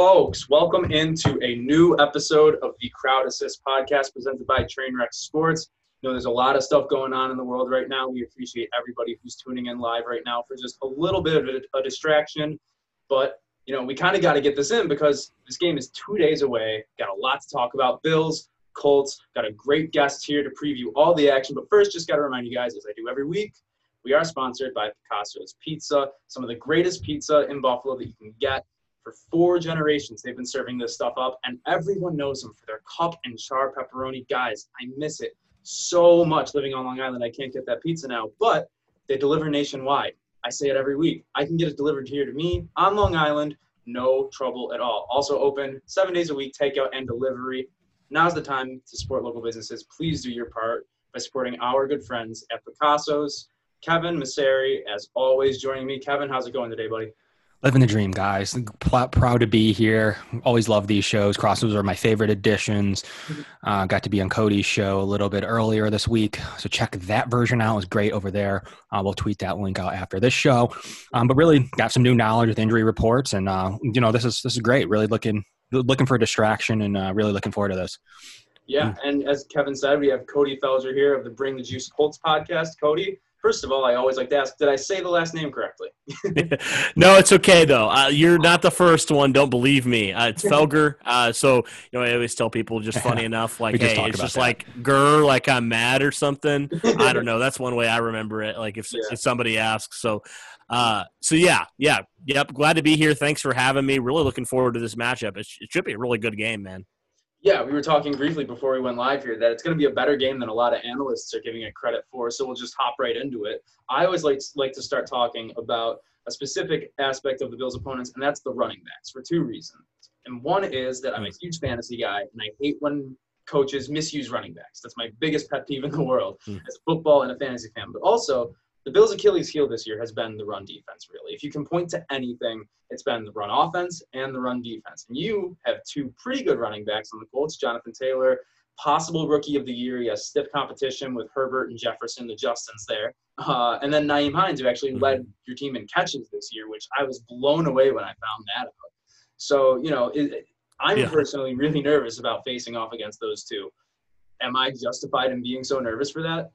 folks. Welcome into a new episode of the Crowd Assist podcast presented by Trainwreck Sports. You know, there's a lot of stuff going on in the world right now. We appreciate everybody who's tuning in live right now for just a little bit of a, distraction. But, you know, we kind of got to get this in because this game is two days away. Got a lot to talk about. Bills, Colts, got a great guest here to preview all the action. But first, just got to remind you guys, as I do every week, we are sponsored by Picasso's Pizza, some of the greatest pizza in Buffalo that you can get. For four generations, they've been serving this stuff up, and everyone knows them for their cup and char pepperoni. Guys, I miss it so much living on Long Island. I can't get that pizza now, but they deliver nationwide. I say it every week. I can get it delivered here to me on Long Island, no trouble at all. Also open seven days a week, takeout and delivery. Now's the time to support local businesses. Please do your part by supporting our good friends at Picasso's. Kevin Masseri, as always, joining me. Kevin, how's it going today, buddy? Living the dream, guys. Proud to be here. Always love these shows. Crossovers are my favorite additions. Uh, got to be on Cody's show a little bit earlier this week, so check that version out. It was great over there. Uh, we'll tweet that link out after this show. Um, but really, got some new knowledge with injury reports, and uh, you know, this is this is great. Really looking looking for a distraction, and uh, really looking forward to this. Yeah, and as Kevin said, we have Cody Felger here of the Bring the Juice Colts podcast. Cody, First of all, I always like to ask, did I say the last name correctly? no, it's okay though. Uh, you're not the first one. Don't believe me. Uh, it's Felger. Uh, so you know, I always tell people just funny enough, like, hey, it's just that. like Gur, like I'm mad or something. I don't know. That's one way I remember it. Like if, yeah. if somebody asks. So, uh, so yeah, yeah, yep. Glad to be here. Thanks for having me. Really looking forward to this matchup. It, it should be a really good game, man. Yeah, we were talking briefly before we went live here that it's going to be a better game than a lot of analysts are giving it credit for. So we'll just hop right into it. I always like like to start talking about a specific aspect of the Bills' opponents, and that's the running backs for two reasons. And one is that I'm a huge fantasy guy, and I hate when coaches misuse running backs. That's my biggest pet peeve in the world mm. as a football and a fantasy fan. But also, the Bills' Achilles heel this year has been the run defense, really. If you can point to anything, it's been the run offense and the run defense. And you have two pretty good running backs on the Colts Jonathan Taylor, possible rookie of the year. He has stiff competition with Herbert and Jefferson, the Justins there. Uh, and then Nyheim Hines, who actually led your team in catches this year, which I was blown away when I found that out. So, you know, it, I'm yeah. personally really nervous about facing off against those two. Am I justified in being so nervous for that?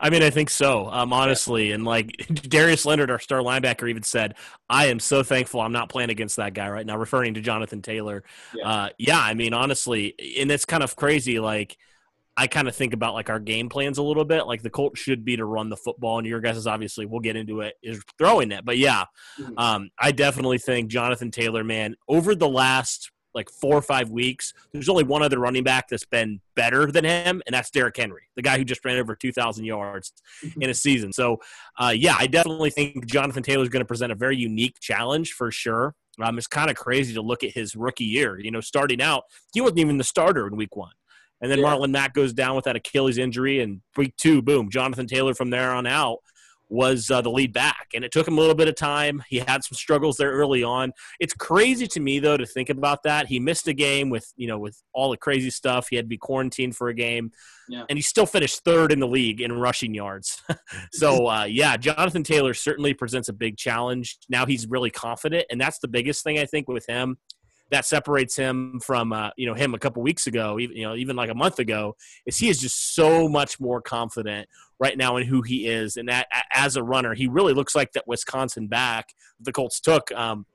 I mean, I think so. Um, honestly, and like Darius Leonard, our star linebacker, even said, "I am so thankful I'm not playing against that guy right now," referring to Jonathan Taylor. Yeah, uh, yeah I mean, honestly, and it's kind of crazy. Like, I kind of think about like our game plans a little bit. Like the Colts should be to run the football, and your guys is obviously we'll get into it is throwing it. But yeah, mm-hmm. um, I definitely think Jonathan Taylor, man, over the last like four or five weeks. There's only one other running back that's been better than him, and that's Derrick Henry, the guy who just ran over 2,000 yards mm-hmm. in a season. So, uh, yeah, I definitely think Jonathan Taylor is going to present a very unique challenge for sure. Um, it's kind of crazy to look at his rookie year. You know, starting out, he wasn't even the starter in week one. And then yeah. Marlon Mack goes down with that Achilles injury, and week two, boom, Jonathan Taylor from there on out was uh, the lead back. And it took him a little bit of time. He had some struggles there early on. It's crazy to me though to think about that. He missed a game with, you know, with all the crazy stuff. He had to be quarantined for a game. Yeah. And he still finished third in the league in rushing yards. so uh, yeah, Jonathan Taylor certainly presents a big challenge. Now he's really confident, and that's the biggest thing I think with him that separates him from uh, you know him a couple weeks ago, even you know even like a month ago, is he is just so much more confident right now in who he is, and that as a runner, he really looks like that Wisconsin back the Colts took. Um,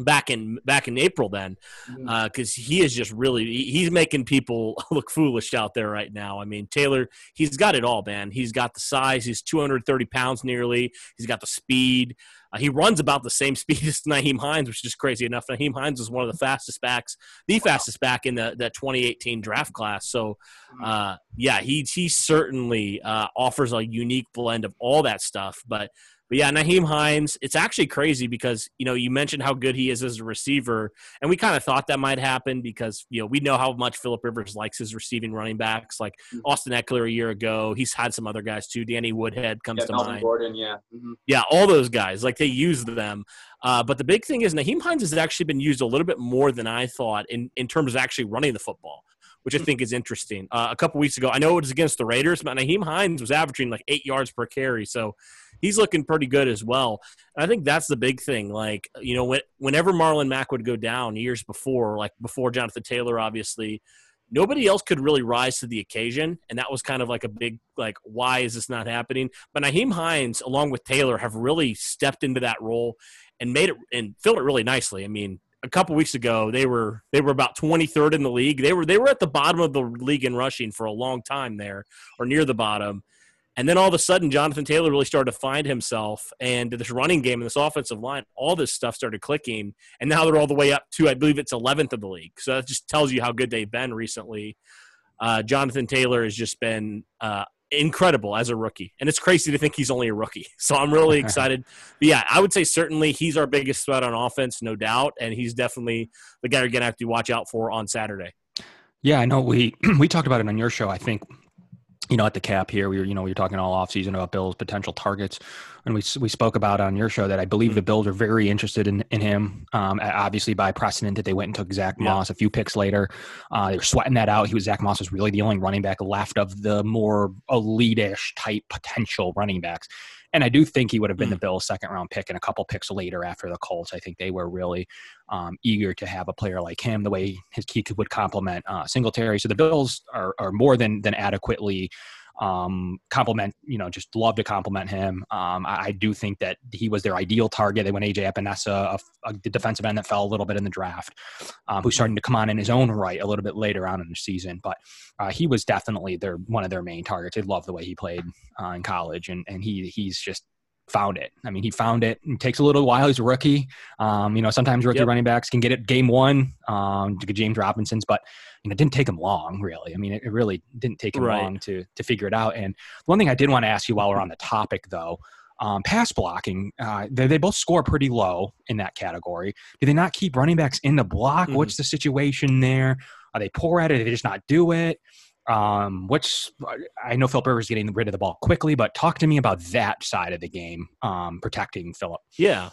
back in back in April then because mm-hmm. uh, he is just really he's making people look foolish out there right now. I mean Taylor he's got it all, man. He's got the size. He's 230 pounds nearly. He's got the speed. Uh, he runs about the same speed as Nyheim Hines, which is crazy enough. Nyheim Hines is one of the fastest backs, the fastest back in the, the 2018 draft class. So, mm-hmm. uh, yeah, he, he certainly uh, offers a unique blend of all that stuff. But but yeah, Nyheim Hines, it's actually crazy because, you know, you mentioned how good he is as a receiver, and we kind of thought that might happen because, you know, we know how much Philip Rivers likes his receiving running backs, like mm-hmm. Austin Ekeler a year ago. He's had some other guys too. Danny Woodhead comes yeah, to Melvin mind. Gordon, yeah. Mm-hmm. Yeah, all those guys, like they use them. Uh, but the big thing is Nyheim Hines has actually been used a little bit more than I thought in, in terms of actually running the football which I think is interesting. Uh, a couple weeks ago, I know it was against the Raiders, but Nyheim Hines was averaging like eight yards per carry. So he's looking pretty good as well. And I think that's the big thing. Like, you know, when, whenever Marlon Mack would go down years before, like before Jonathan Taylor, obviously, nobody else could really rise to the occasion. And that was kind of like a big, like, why is this not happening? But Nyheim Hines, along with Taylor, have really stepped into that role and made it and filled it really nicely. I mean, a couple weeks ago they were they were about 23rd in the league. They were they were at the bottom of the league in rushing for a long time there or near the bottom. And then all of a sudden, Jonathan Taylor really started to find himself, and this running game and this offensive line, all this stuff started clicking. And now they're all the way up to, I believe it's 11th of the league. So that just tells you how good they've been recently. Uh, Jonathan Taylor has just been uh, incredible as a rookie, and it's crazy to think he's only a rookie. So I'm really excited. but yeah, I would say certainly he's our biggest threat on offense, no doubt, and he's definitely the guy you're gonna have to watch out for on Saturday. Yeah, I know we we talked about it on your show. I think you know, at the cap here, we were, you know, we were talking all off season about Bill's potential targets, and we we spoke about on your show that I believe mm-hmm. the Bills are very interested in in him. Um, obviously, by precedent that they went and took Zach Moss yeah. a few picks later, uh, they were sweating that out. He was Zach Moss was really the only running back left of the more elite-ish type potential running backs, and I do think he would have been mm. the Bills' second round pick and a couple picks later after the Colts. I think they were really um, eager to have a player like him, the way his he would complement uh, Singletary. So the Bills are, are more than than adequately um, compliment, you know, just love to compliment him. Um, I, I, do think that he was their ideal target. They went AJ Epenesa, a, a defensive end that fell a little bit in the draft, um, who's starting to come on in his own right a little bit later on in the season. But uh, he was definitely their one of their main targets. They love the way he played uh, in college, and and he he's just found it. I mean, he found it. It takes a little while. He's a rookie. Um, you know, sometimes rookie yep. running backs can get it game one. Um, James Robinson's, but you know, it didn't take him long, really. I mean, it, it really didn't take him right. long to to figure it out. And one thing I did want to ask you while we're on the topic, though, um, pass blocking, uh, they, they both score pretty low in that category. Do they not keep running backs in the block? Mm-hmm. What's the situation there? Are they poor at it? Do they just not do it? Um, which I know Philip Rivers getting rid of the ball quickly, but talk to me about that side of the game, um, protecting Philip. Yeah.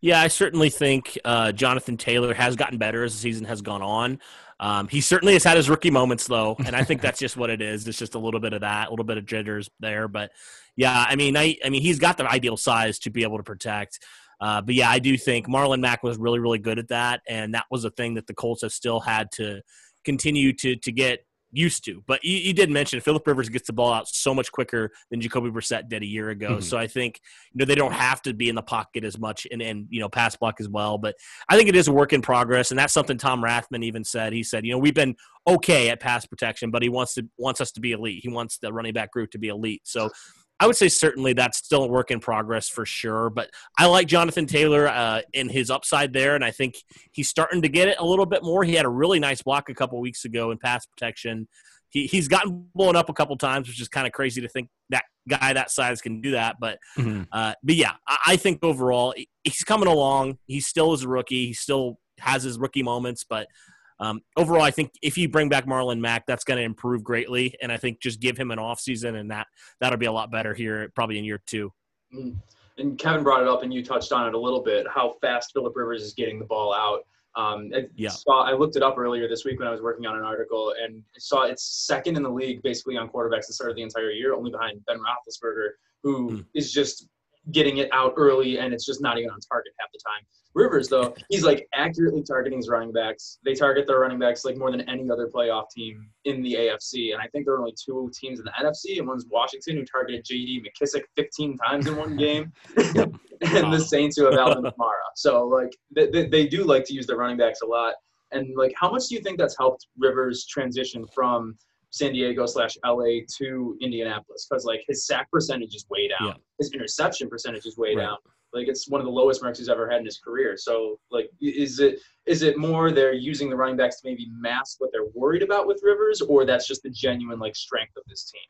Yeah, I certainly think uh, Jonathan Taylor has gotten better as the season has gone on. Um, he certainly has had his rookie moments though, and I think that's just what it is. It's just a little bit of that, a little bit of jitters there. But yeah, I mean, I, I mean, he's got the ideal size to be able to protect. Uh, but yeah, I do think Marlon Mack was really, really good at that, and that was a thing that the Colts have still had to continue to to get used to. But you, you, did mention Philip Rivers gets the ball out so much quicker than Jacoby Brissett did a year ago. Mm-hmm. So I think you know they don't have to be in the pocket as much and and you know pass block as well. But I think it is a work in progress, and that's something Tom Rathman even said. He said, you know, we've been okay at pass protection, but he wants to wants us to be elite. He wants the running back group to be elite. So I would say certainly that's still a work in progress for sure. But I like Jonathan Taylor uh, in his upside there, and I think he's starting to get it a little bit more. He had a really nice block a couple weeks ago in pass protection. He, he's gotten blown up a couple times, which is kind of crazy to think that guy that size can do that. But mm-hmm. uh, but yeah, I, I think overall he's coming along. He still is a rookie. He still has his rookie moments, but um, overall, I think if you bring back Marlon Mack, that's going to improve greatly, and I think just give him an off season, and that that'll be a lot better here, probably in year two. Mm. And Kevin brought it up, and you touched on it a little bit. How fast Philip Rivers is getting the ball out. Um, I yeah. Saw, I looked it up earlier this week when I was working on an article, and saw it's second in the league basically on quarterbacks that started the entire year, only behind Ben Roethlisberger, who mm. is just getting it out early, and it's just not even on target half the time. Rivers, though, he's like accurately targeting his running backs. They target their running backs like more than any other playoff team in the AFC. And I think there are only two teams in the NFC, and one's Washington, who targeted J.D. McKissic 15 times in one game, and the Saints, who have Alvin Kamara. So, like, they, they, they do like to use their running backs a lot. And, like, how much do you think that's helped Rivers transition from San Diego slash LA to Indianapolis? Because, like, his sack percentage is way down, yeah. his interception percentage is way right. down like it's one of the lowest marks he's ever had in his career. So like, is it is it more they're using the running backs to maybe mask what they're worried about with Rivers, or that's just the genuine like strength of this team?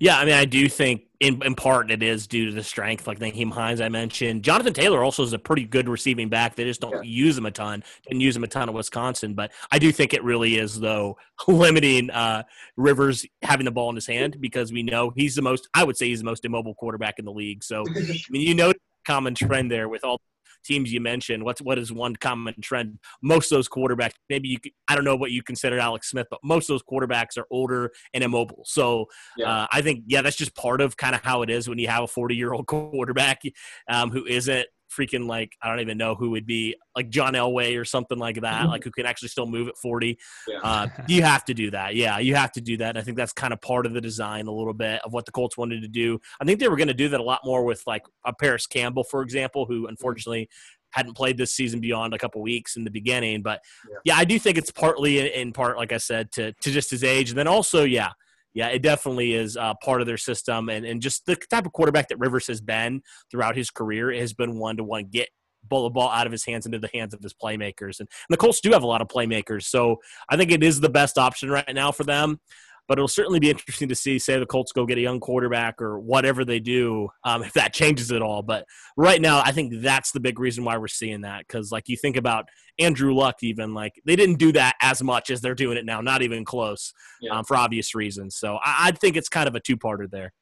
Yeah, I mean, I do think in, in part it is due to the strength, like Nyheim Hines I mentioned. Jonathan Taylor also is a pretty good receiving back. They just don't yeah. use him a ton. Didn't use him a ton at Wisconsin, but I do think it really is though limiting uh, Rivers having the ball in his hand because we know he's the most. I would say he's the most immobile quarterback in the league. So I mean, you know, common trend there with all teams you mentioned, what's what is one common trend? Most of those quarterbacks, maybe you, I don't know what you consider Alex Smith, but most of those quarterbacks are older and immobile. So yeah. uh, I think yeah, that's just part of kind of how it is when you have a 40 year old quarterback um, who isn't freaking like I don't even know who would be like John Elway or something like that, like who can actually still move at 40. Yeah. Uh, you have to do that. Yeah, you have to do that. And I think that's kind of part of the design a little bit of what the Colts wanted to do. I think they were going to do that a lot more with like a Parris Campbell, for example, who unfortunately hadn't played this season beyond a couple weeks in the beginning. But yeah, yeah I do think it's partly in part, like I said, to to just his age, and then also yeah yeah, it definitely is uh, part of their system, and and just the type of quarterback that Rivers has been throughout his career has been one to one get the ball out of his hands into the hands of his playmakers, and, and the Colts do have a lot of playmakers, so I think it is the best option right now for them but it'll certainly be interesting to see, say, the Colts go get a young quarterback or whatever they do, um, if that changes at all. But right now, I think that's the big reason why we're seeing that. Because, like, you think about Andrew Luck, even, like, they didn't do that as much as they're doing it now, not even close yeah. um, for obvious reasons. So I, I think it's kind of a two parter there.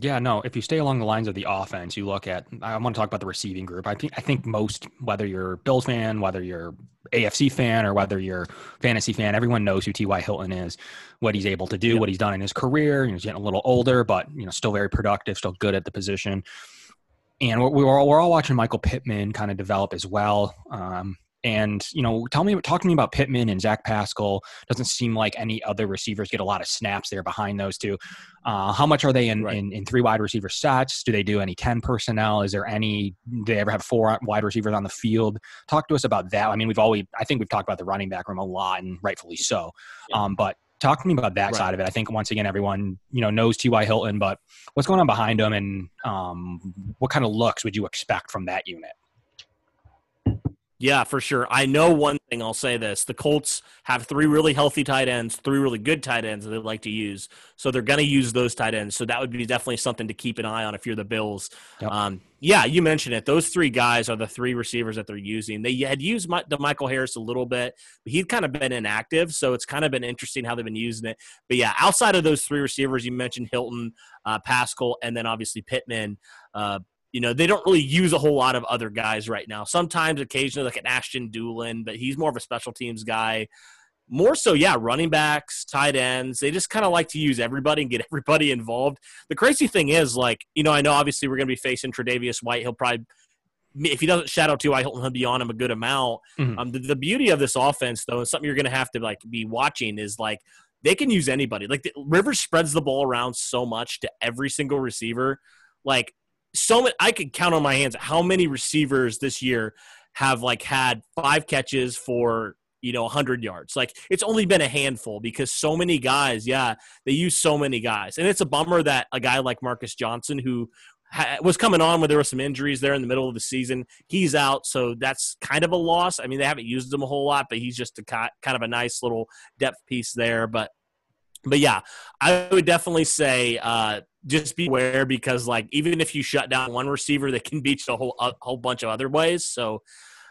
Yeah, no. If you stay along the lines of the offense, you look at. I want to talk about the receiving group. I think I think most, whether you're Bills fan, whether you're AFC fan, or whether you're fantasy fan, everyone knows who T.Y. Hilton is, what he's able to do, yep. what he's done in his career. he's getting a little older, but you know, still very productive, still good at the position. And we're, we're all, we're all watching Michael Pittman kind of develop as well. Um, and you know, tell me, talk to me about Pittman and Zach Pascal. Doesn't seem like any other receivers get a lot of snaps there behind those two. Uh, how much are they in, right. in, in three wide receiver sets? Do they do any ten personnel? Is there any? Do they ever have four wide receivers on the field? Talk to us about that. I mean, we've always, I think we've talked about the running back room a lot, and rightfully so. Yeah. Um, but talk to me about that right. side of it. I think once again, everyone you know knows T.Y. Hilton, but what's going on behind him, and um, what kind of looks would you expect from that unit? Yeah, for sure. I know one thing. I'll say this: the Colts have three really healthy tight ends, three really good tight ends that they like to use. So they're going to use those tight ends. So that would be definitely something to keep an eye on if you're the Bills. Yep. Um, yeah, you mentioned it. Those three guys are the three receivers that they're using. They had used my, DeMichael Harris a little bit, but he'd kind of been inactive. So it's kind of been interesting how they've been using it. But yeah, outside of those three receivers, you mentioned Hilton, uh, Pascal, and then obviously Pittman. Uh, you know, they don't really use a whole lot of other guys right now. Sometimes, occasionally, like an Ashton Dulin, but he's more of a special teams guy. More so, yeah, running backs, tight ends. They just kind of like to use everybody and get everybody involved. The crazy thing is, like, you know, I know obviously we're going to be facing Tre'Davious White. He'll probably, if he doesn't shadow T.Y. Hilton, he'll be on him a good amount. Mm-hmm. Um, the, the beauty of this offense, though, and something you're going to have to like be watching is like they can use anybody. Like the, Rivers spreads the ball around so much to every single receiver. Like so many, I could count on my hands how many receivers this year have like had five catches for you know 100 yards. Like it's only been a handful because so many guys yeah they use so many guys. And it's a bummer that a guy like marcus johnson who was coming on when there were some injuries there in the middle of the season he's out. So that's kind of a loss. I mean they haven't used him a whole lot but he's just a kind of a nice little depth piece there. But but yeah, I would definitely say uh, just beware because like even if you shut down one receiver, they can beat you a whole a whole bunch of other ways. So,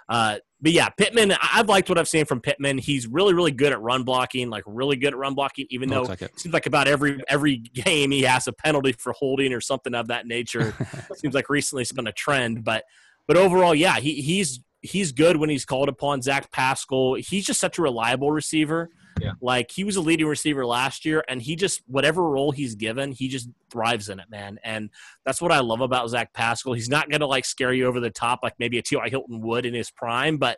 uh, but yeah, Pittman, I've liked what I've seen from Pittman. He's really really good at run blocking, like really good at run blocking. Even though like it. seems like about every every game he has a penalty for holding or something of that nature. seems like recently it's been a trend, but but overall, yeah, he he's he's good when he's called upon. Zach Pascal, he's just such a reliable receiver. Yeah. Like he was a leading receiver last year, and he just whatever role he's given, he just thrives in it, man. And that's what I love about Zach Pascal. He's not gonna like scare you over the top like maybe a T.Y. Hilton would in his prime, but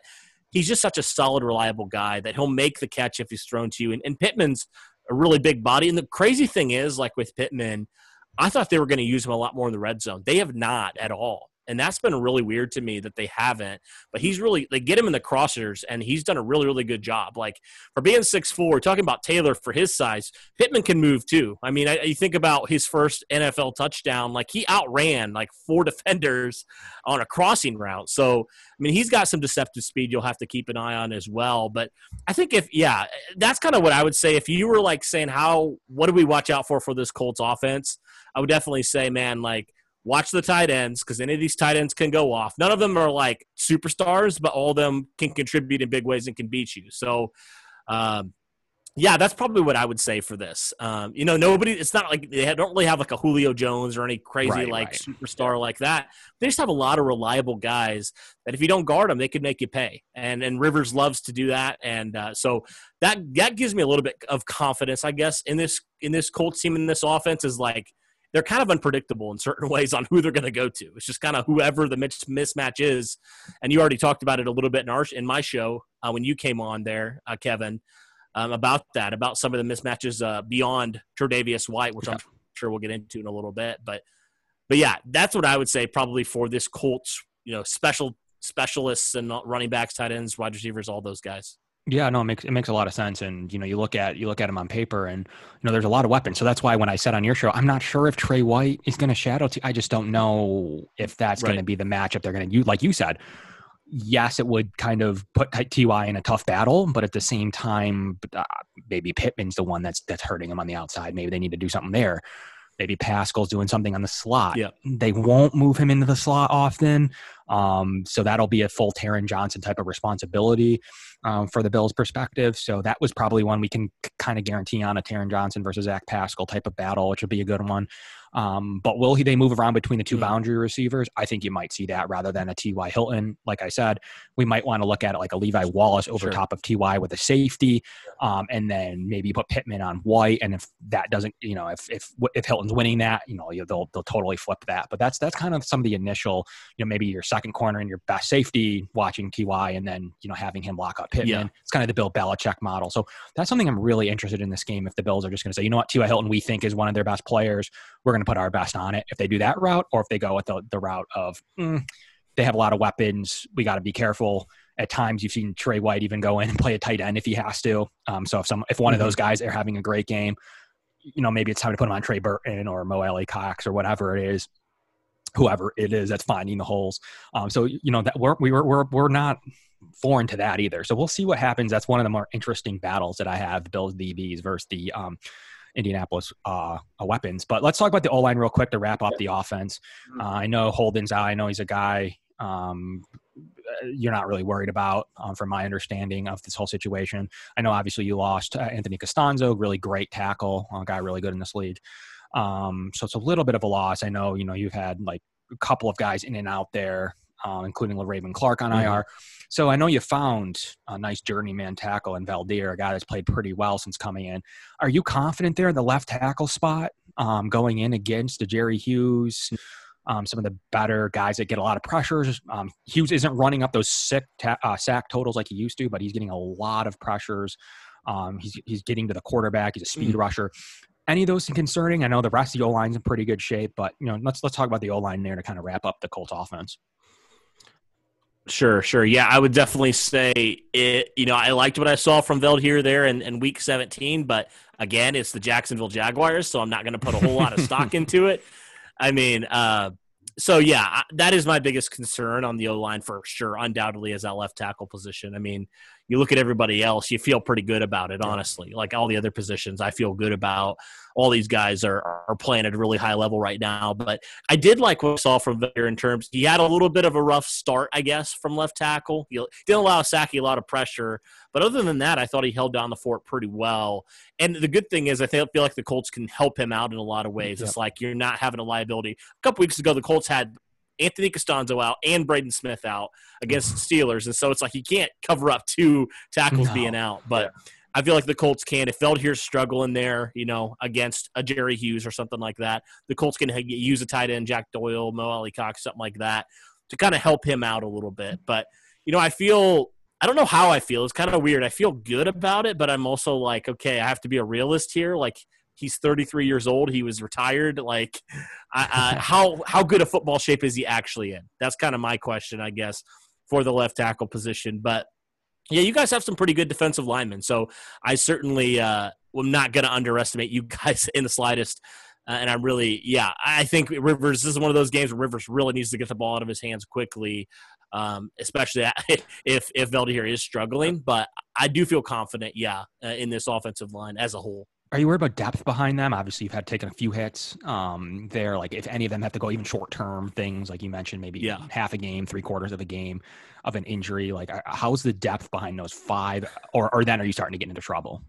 he's just such a solid, reliable guy that he'll make the catch if he's thrown to you. And, and Pittman's a really big body. And the crazy thing is, like with Pittman, I thought they were going to use him a lot more in the red zone. They have not at all and that's been really weird to me that they haven't. But he's really they get him in the crosshairs, and he's done a really really good job. Like for being six four, talking about Taylor for his size, Pittman can move too. I mean, I, you think about his first NFL touchdown, like he outran like four defenders on a crossing route. So I mean, he's got some deceptive speed. You'll have to keep an eye on as well. But I think if yeah, that's kind of what I would say. If you were like saying how what do we watch out for for this Colts offense, I would definitely say, man, like watch the tight ends because any of these tight ends can go off. None of them are like superstars, but all of them can contribute in big ways and can beat you. So, um, yeah, that's probably what I would say for this. Um, you know, nobody. It's not like they don't really have like a Julio Jones or any crazy right, like right. superstar like that. They just have a lot of reliable guys that if you don't guard them, they could make you pay. And and Rivers loves to do that, and uh, so that that gives me a little bit of confidence, I guess, in this in this Colts team in this offense is like they're kind of unpredictable in certain ways on who they're going to go to. It's just kind of whoever the mismatch is. And you already talked about it a little bit in our in my show uh, when you came on there, uh, Kevin um, about that, about some of the mismatches uh, beyond Tre'Davious White, which yeah. I'm sure we'll get into in a little bit. But but yeah, that's what I would say probably for this Colts, you know, special specialists and running backs, tight ends, wide receivers, all those guys. Yeah, no, it makes it makes a lot of sense, and you know, you look at you look at him on paper, and you know, there's a lot of weapons. So that's why when I said on your show, I'm not sure if Tre White is going to shadow. T- I just don't know if that's right. going to be the matchup they're going to use. Like you said, yes, it would kind of put Ty in a tough battle, but at the same time, uh, maybe Pittman's the one that's that's hurting him on the outside. Maybe they need to do something there. Maybe Pascal's doing something on the slot. Yeah. They won't move him into the slot often. Um, so that'll be a full Taron Johnson type of responsibility um, for the Bills' perspective. So that was probably one we can kind of guarantee on a Taron Johnson versus Zach Pascal type of battle, which would be a good one. Um, but will he they move around between the two mm. boundary receivers? I think you might see that rather than a T.Y. Hilton. Like I said, we might want to look at it like a Levi Wallace over sure. top of T.Y. with a safety, um, and then maybe put Pittman on White. And if that doesn't, you know, if if if Hilton's winning that, you know, they'll they'll totally flip that. But that's that's kind of some of the initial, you know, maybe your second corner and your best safety watching Ty, and then you know having him lock up Pittman. Yeah. It's kind of the Bill Belichick model. So that's something I'm really interested in this game. If the Bills are just going to say, you know what, Ty Hilton, we think is one of their best players, we're going to put our best on it. If they do that route, or if they go with the the route of mm, they have a lot of weapons, we got to be careful. At times, you've seen Tre White even go in and play a tight end if he has to. Um, so if some if one mm-hmm. of those guys are having a great game, you know maybe it's time to put him on Trey Burton or Mo Alie-Cox or whatever it is whoever it is that's finding the holes. Um, so you know that we're we were we're we're not foreign to that either. So we'll see what happens. That's one of the more interesting battles that I have: the Bills DBs versus the um, Indianapolis uh, uh, weapons. But let's talk about the O line real quick to wrap up the offense. Mm-hmm. Uh, I know Holden's out. I know he's a guy. Um, you're not really worried about, um, from my understanding of this whole situation. I know obviously you lost uh, Anthony Castonzo, really great tackle, a guy really good in this league. Um, so it's a little bit of a loss. I know, you know, you've had like a couple of guys in and out there, uh, including Raven Clark on mm-hmm. IR. So I know you found a nice journeyman tackle in Veldheer, a guy that's played pretty well since coming in. Are you confident there in the left tackle spot um, going in against the Jerry Hughes? Um, some of the better guys that get a lot of pressures. Um, Hughes isn't running up those sick ta- uh, sack totals like he used to, but he's getting a lot of pressures. Um, he's he's getting to the quarterback. He's a speed mm. rusher any of those concerning? I know the rest of the O line's in pretty good shape, but you know, let's let's talk about the O line there to kind of wrap up the Colts offense. Sure, sure. Yeah, I would definitely say it. You know, I liked what I saw from Veldheer, there in, in week 17, but again, it's the Jacksonville Jaguars, so I'm not going to put a whole lot of stock into it. I mean, uh, so yeah, that is my biggest concern on the O line for sure. Undoubtedly, as that left tackle position. I mean, you look at everybody else, you feel pretty good about it, honestly. Like all the other positions, I feel good about. All these guys are are playing at a really high level right now. But I did like what I saw from there in terms. He had a little bit of a rough start, I guess, from left tackle. He didn't allow Saki a lot of pressure, but other than that, I thought he held down the fort pretty well. And the good thing is, I feel like the Colts can help him out in a lot of ways. It's like you're not having a liability. A couple weeks ago, the Colts had Anthony Castonzo out and Braden Smith out against the Steelers, and so it's like you can't cover up two tackles no. being out. But yeah. I feel like the Colts can. If Veldheer's struggling there, you know, against a Jerry Hughes or something like that, the Colts can use a tight end, Jack Doyle, Mo Alie-Cox, something like that, to kind of help him out a little bit. But you know, I feel I don't know how I feel. It's kind of weird. I feel good about it, but I'm also like, okay, I have to be a realist here. Like he's 33 years old. He was retired. Like, how how good a football shape is he actually in? That's kind of my question, I guess, for the left tackle position. But yeah, you guys have some pretty good defensive linemen. So I certainly uh, am not going to underestimate you guys in the slightest. Uh, and I'm really, yeah, I think Rivers. This is one of those games where Rivers really needs to get the ball out of his hands quickly, um, especially if if Veldheer is struggling. But I do feel confident, yeah, uh, in this offensive line as a whole. Are you worried about depth behind them? Obviously, you've had taken a few hits um, there. Like, if any of them have to go even short term things, like you mentioned, maybe yeah. half a game, three quarters of a game of an injury. Like, uh, how's the depth behind those five? Or, or then are you starting to get into trouble?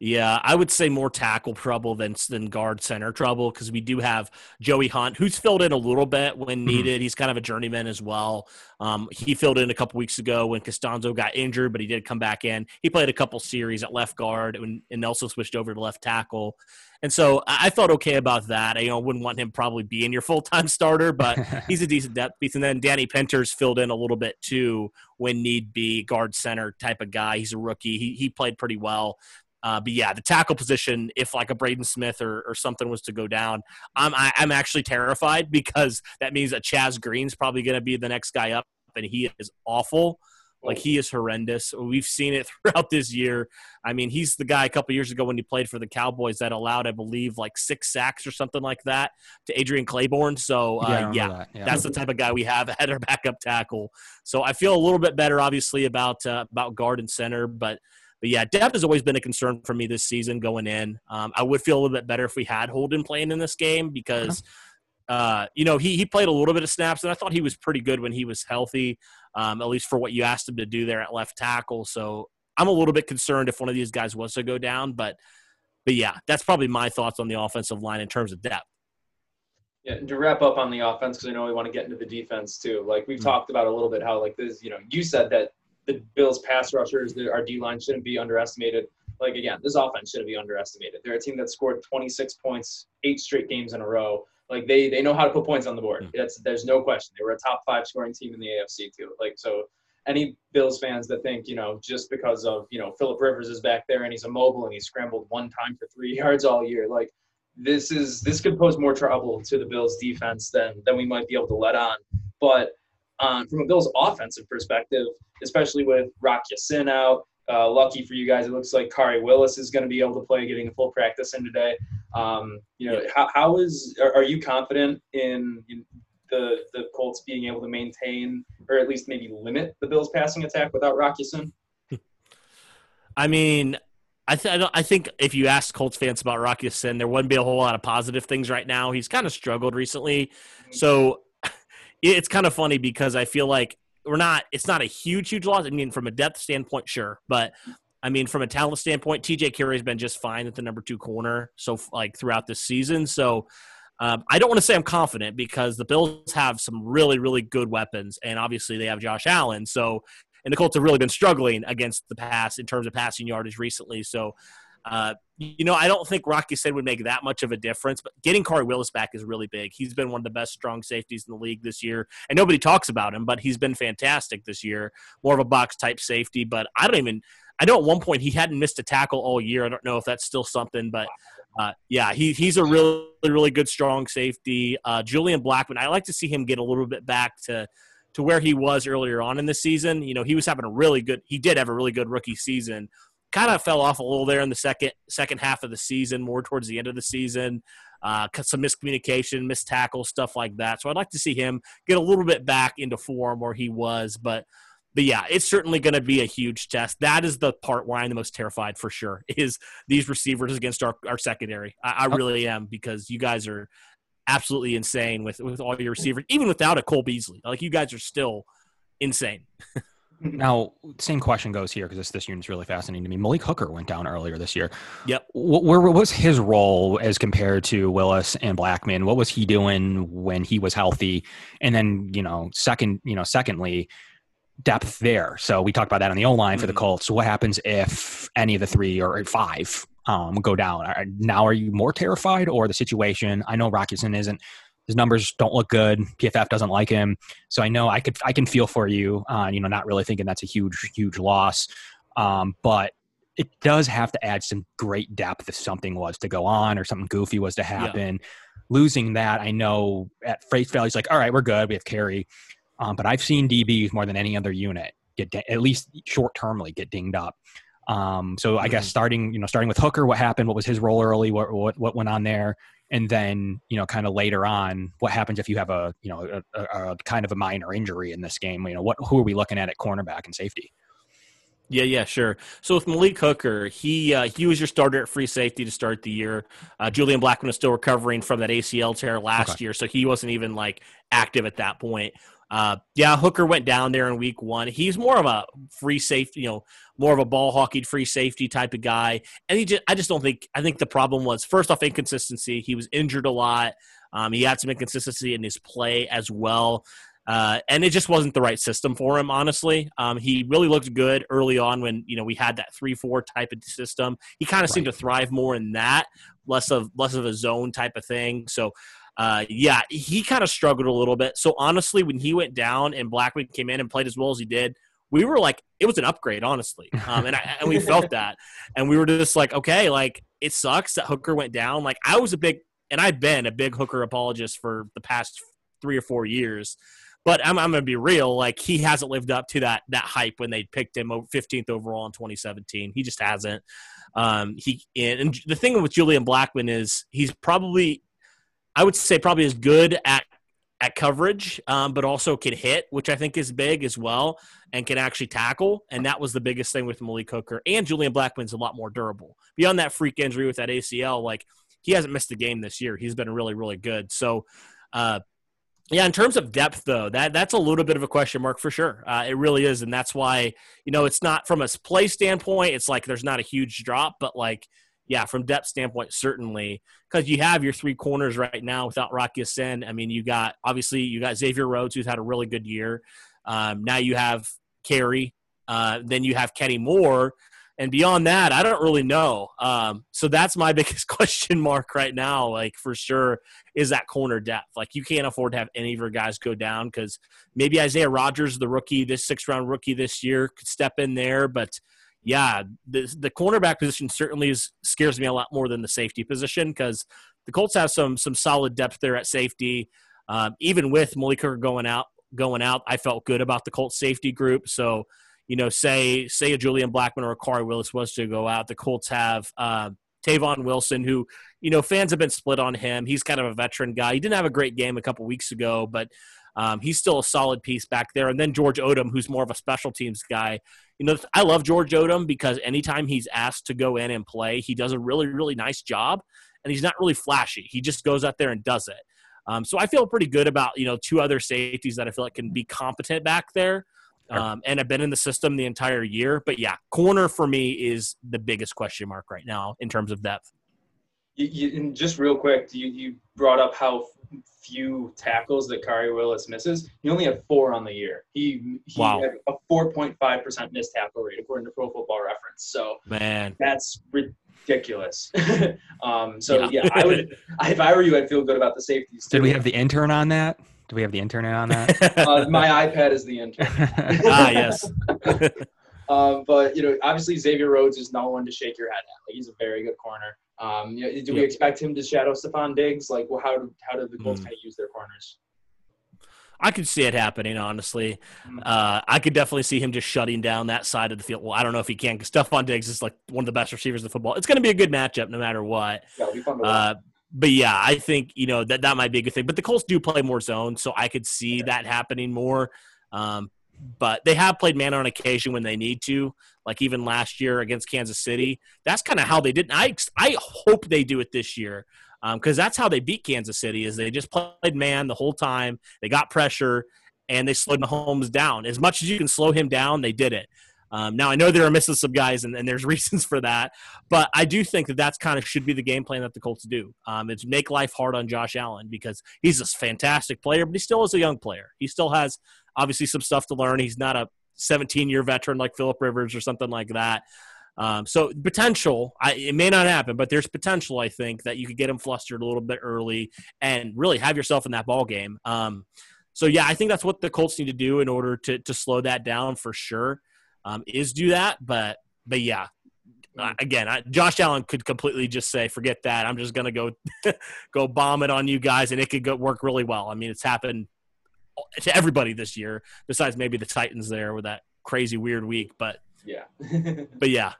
Yeah, I would say more tackle trouble than than guard center trouble because we do have Joey Hunt, who's filled in a little bit when mm-hmm. needed. Mm-hmm. He's kind of a journeyman as well. Um, he filled in a couple weeks ago when Castonzo got injured, but he did come back in. He played a couple series at left guard when, and also switched over to left tackle. And so I thought okay about that. I you know, wouldn't want him probably being your full time starter, but he's a decent depth piece. And then Danny Pinter's filled in a little bit too when need be, guard center type of guy. He's a rookie. He he played pretty well. Uh, but yeah, the tackle position, if like a Braden Smith or, or something was to go down, I'm I, am i am actually terrified because that means that Chaz Green's probably going to be the next guy up, and he is awful. Like he is horrendous. We've seen it throughout this year. I mean, he's the guy a couple years ago when he played for the Cowboys that allowed, I believe, like six sacks or something like that to Adrian Clayborn. So uh, yeah, yeah, that. yeah, that's the type of guy we have at our backup tackle. So I feel a little bit better, obviously, about uh, about guard and center, but but yeah, depth has always been a concern for me this season going in. Um, I would feel a little bit better if we had Holden playing in this game because, uh, you know, he, he played a little bit of snaps and I thought he was pretty good when he was healthy, um, at least for what you asked him to do there at left tackle. So I'm a little bit concerned if one of these guys was to go down, but but yeah, that's probably my thoughts on the offensive line in terms of depth. Yeah, to wrap up on the offense, because I know we want to get into the defense too. Like we've mm-hmm. talked about a little bit how like this, you know, you said that the Bills' pass rushers, the, our D line shouldn't be underestimated. Like again, this offense shouldn't be underestimated. They're a team that scored 26 points eight straight games in a row. Like they they know how to put points on the board. Hmm. That's there's no question. They were a top five scoring team in the AFC too. Like so, any Bills fans that think you know just because of you know Philip Rivers is back there and he's immobile and he scrambled one time for three yards all year, like this is this could pose more trouble to the Bills defense than than we might be able to let on. But um, from a Bills offensive perspective, especially with Rocky Ya-Sin out. Uh, lucky for you guys, it looks like Khari Willis is going to be able to play, getting a full practice in today. Um, you know, how, how is are, are you confident in, in, the the Colts being able to maintain or at least maybe limit the Bills' passing attack without Rock Ya-Sin? I mean, I, th- I, think if you ask Colts fans about Rock Ya-Sin, there wouldn't be a whole lot of positive things right now. He's kind of struggled recently, mm-hmm. so it's kind of funny because I feel like we're not it's not a huge huge loss. I mean, from a depth standpoint, sure, but I mean, from a talent standpoint, TJ Carrie's been just fine at the number two corner so like throughout this season. So um, I don't want to say I'm confident because the Bills have some really really good weapons, and obviously they have Josh Allen. So and the Colts have really been struggling against the pass in terms of passing yardage recently. So uh, you know, I don't think Rocky Ya-Sin would make that much of a difference, but getting Khari Willis back is really big. He's been one of the best strong safeties in the league this year, and nobody talks about him, but he's been fantastic this year. More of a box type safety, but I don't even. I know at one point he hadn't missed a tackle all year. I don't know if that's still something, but uh, yeah, he, he's a really, really good strong safety. Uh, Julian Blackmon, I like to see him get a little bit back to to where he was earlier on in the season. You know, he was having a really good. He did have a really good rookie season kind of fell off a little there in the second second half of the season, more towards the end of the season. Uh, some miscommunication, missed tackle, stuff like that. So I'd like to see him get a little bit back into form where he was, but. But yeah, it's certainly going to be a huge test. That is the part where I'm the most terrified for sure. Is these receivers against our, our secondary? I, I really am because you guys are absolutely insane with with all your receivers, even without a Cole Beasley. Like you guys are still insane. Now, same question goes here because this this unit's really fascinating to me. Malik Hooker went down earlier this year. Yep. What, where was his role as compared to Willis and Blackmon? What was he doing when he was healthy? And then, you know, second, you know, secondly, depth there. So we talked about that on the O line mm-hmm. for the mm-hmm. Colts. So what happens if any of the three or five um, go down? Now, are you more terrified or the situation? I know Rock Ya-Sin isn't his numbers don't look good. PFF doesn't like him, so I know I could I can feel for you. Uh, you know, not really thinking that's a huge huge loss, um, but it does have to add some great depth if something was to go on or something goofy was to happen. Yeah. Losing that, I know at face value, it's like, all right, we're good. We have Carrie. Um, but I've seen DBs more than any other unit get at least short termly get dinged up. Um, so I mm-hmm. guess starting, you know, starting with Hooker, what happened? What was his role early? What what, what went on there? And then you know kind of later on what happens if you have a you know a, a, a, kind of a minor injury in this game you know what who are we looking at at cornerback and safety yeah, yeah, sure. So with Malik Hooker, he uh, he was your starter at free safety to start the year. Uh, Julian Blackmon is still recovering from that ACL tear last okay. year, so he wasn't even like active at that point. Uh, yeah, Hooker went down there in week one. He's more of a free safety, you know, more of a ball hockey free safety type of guy. And he just, I just don't think, I think the problem was first off inconsistency. He was injured a lot. Um, he had some inconsistency in his play as well. Uh, and it just wasn't the right system for him, honestly. Um, he really looked good early on when you know we had that three-four type of system. He kind of right. seemed to thrive more in that, less of less of a zone type of thing. So, uh, yeah, he kind of struggled a little bit. So honestly, when he went down and Blackmon came in and played as well as he did, we were like, it was an upgrade, honestly, um, and I, and we felt that, and we were just like, okay, like it sucks that Hooker went down. Like I was a big, and I've been a big Hooker apologist for the past three or four years. But I'm, I'm going to be real. Like he hasn't lived up to that that hype when they picked him 15th overall in 2017. He just hasn't. Um, he and the thing with Julian Blackmon is he's probably, I would say, probably as good at at coverage, um, but also can hit, which I think is big as well, and can actually tackle. And that was the biggest thing with Malik Hooker. And Julian Blackmon's a lot more durable. Beyond that freak injury with that ACL, like he hasn't missed a game this year. He's been really, really good. So, uh, yeah, in terms of depth, though, that that's a little bit of a question mark for sure. Uh, it really is, and that's why you know it's not from a play standpoint. It's like there's not a huge drop, but like yeah, from depth standpoint, certainly because you have your three corners right now without Rocky Ya-Sin. I mean, you got obviously you got Xavier Rhodes who's had a really good year. Um, now you have Carrie, uh, then you have Kenny Moore, and beyond that, I don't really know. Um, so that's my biggest question mark right now. Like for sure, is that corner depth? Like you can't afford to have any of your guys go down because maybe Isaiah Rodgers, the rookie, this six round rookie this year, could step in there. But yeah, the the cornerback position certainly is, scares me a lot more than the safety position because the Colts have some some solid depth there at safety. Um, even with Malik Hooker going out, going out, I felt good about the Colts safety group. So you know, say say a Julian Blackmon or a Khari Willis was to go out, the Colts have uh, Tavon Wilson, who you know fans have been split on him. He's kind of a veteran guy. He didn't have a great game a couple weeks ago, but um, he's still a solid piece back there. And then George Odum, who's more of a special teams guy. You know, I love George Odum because anytime he's asked to go in and play, he does a really really nice job, and he's not really flashy. He just goes out there and does it. Um, so I feel pretty good about you know two other safeties that I feel like can be competent back there um, and have been in the system the entire year. But yeah, corner for me is the biggest question mark right now in terms of depth. You, you, just real quick, you, you brought up how few tackles that Khari Willis misses. He only had four on the year. He, he wow. had a 4.5% missed tackle rate according to Pro Football Reference. So man, that's ridiculous. um, so yeah. yeah, I would if I were you, I'd feel good about the safeties. Too. Did we have the intern on that? Do we have the intern on that? uh, my iPad is the intern. ah, yes. Um, but you know, obviously Xavier Rhodes is no one to shake your head at. Like he's a very good corner. Um, you know, do we expect him to shadow Stefon Diggs? Like, well, how do how do the Colts mm. kind of use their corners? I could see it happening, honestly. Hmm. Uh, I could definitely see him just shutting down that side of the field. Well, I don't know if he can because Stefon Diggs is like one of the best receivers in the football. It's going to be a good matchup no matter what. Yeah, it'll be fun to uh, but yeah, I think you know that that might be a good thing. But the Colts do play more zone, so I could see that happening more. Um, but they have played man on occasion when they need to, like even last year against Kansas City. That's kind of how they did. I I hope they do it this year because um, that's how they beat Kansas City. Is they just played man the whole time. They got pressure and they slowed Mahomes down as much as you can slow him down. They did it. Um, now I know there are missing some guys, and, and, there's reasons for that, but I do think that that's kind of should be the game plan that the Colts do. Um, it's make life hard on Josh Allen because he's a fantastic player, but he still is a young player. He still has obviously some stuff to learn. He's not a 17 year veteran like Philip Rivers or something like that. Um, so potential, I, it may not happen, but there's potential. I think that you could get him flustered a little bit early and really have yourself in that ball game. Um, so yeah, I think that's what the Colts need to do in order to to slow that down for sure um, is do that. But but yeah, uh, again, I, Josh Allen could completely just say, "Forget that. I'm just gonna go go bomb it on you guys," and it could go work really well. I mean, it's happened to everybody this year, besides maybe the Titans there with that crazy weird week. But yeah, but yeah.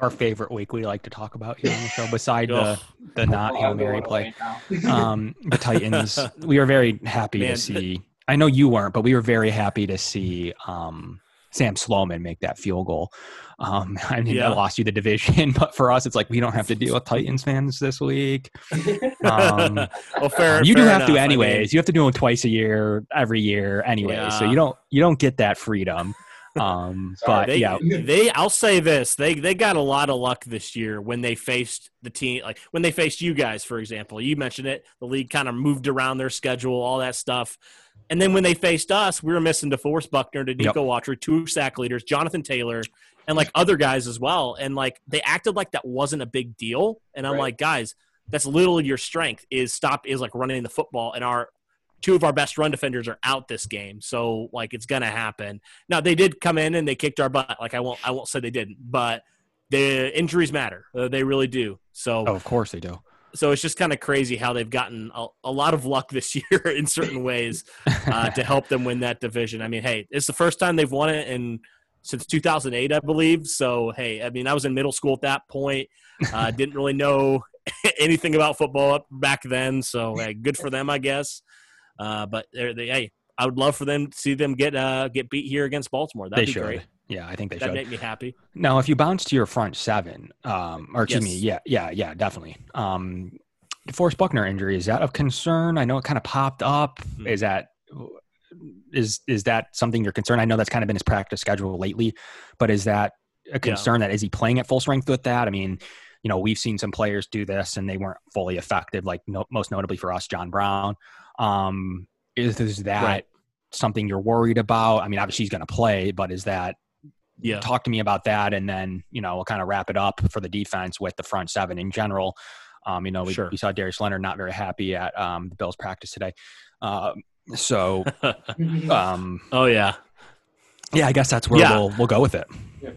Our favorite week we like to talk about here on the show, beside the the not hail mary play, um, the Titans. We are very happy Man, to see. I know you weren't, but we were very happy to see um, Sam Sloman make that field goal. Um, I mean, Yeah. that lost you the division, but for us, it's like we don't have to deal with Titans fans this week. Um, well, fair. you do fair have to enough. I anyways. mean, you have to do them twice a year, every year, anyway. So you don't you don't get that freedom. Um, Sorry, but they, yeah, they. I'll say this: they they got a lot of luck this year when they faced the team, like when they faced you guys, for example. You mentioned it. The league kind of moved around their schedule, all that stuff. And then when they faced us, we were missing DeForest Buckner, to Nico Watcher, two sack leaders, Jonathan Taylor, and like other guys as well. And like they acted like that wasn't a big deal. And I'm Right. like, guys, that's literally your strength is stop is like running the football and our two of our best run defenders are out this game so like it's gonna happen. Now they did come in and they kicked our butt. Like i won't i won't say they didn't but the injuries matter. Uh, they really do. So oh, of course they do. so it's just kind of crazy how they've gotten a, a lot of luck this year in certain ways uh, to help them win that division. I mean hey it's the first time they've won it in since 2008 i believe. So hey i mean i was in middle school at that point. Uh, didn't really know anything about football up back then. So hey, good for them i guess uh, but they're, they hey i would love for them to see them get uh, get beat here against baltimore that'd they be should. great Yeah, I think they that'd should. make me happy Now, if you bounce to your front seven, um, or excuse me, yeah, yeah, yeah, definitely. Um, DeForest Buckner injury is that of concern? I know it kind of popped up. Hmm. Is that is is that something you're concerned? I know that's kind of been his practice schedule lately, but is that a concern that is he playing at full strength with that? I mean, you know, we've seen some players do this and they weren't fully effective. Like no, most notably for us, John Brown. Um, is is that Right. something you're worried about? I mean, obviously he's going to play, but is that yeah talk to me about that and then you know we'll kind of wrap it up for the defense with the front seven in general um, you know we, Sure. we saw darius leonard not very happy at um, the bills practice today um, so um, oh yeah yeah i guess that's where Yeah. we'll, we'll go with it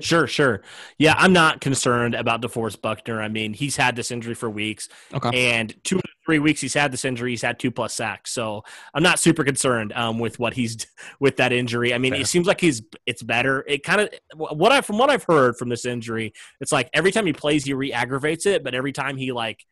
Sure, sure. Yeah, I'm not concerned about DeForest Buckner. I mean, he's had this injury for weeks, okay and two to three weeks he's had this injury. He's had two plus sacks, so I'm not super concerned um, with what he's with that injury. I mean, Fair. it seems like he's it's better. It kind of what I from what I've heard from this injury, it's like every time he plays, he re-aggravates it, but every time he like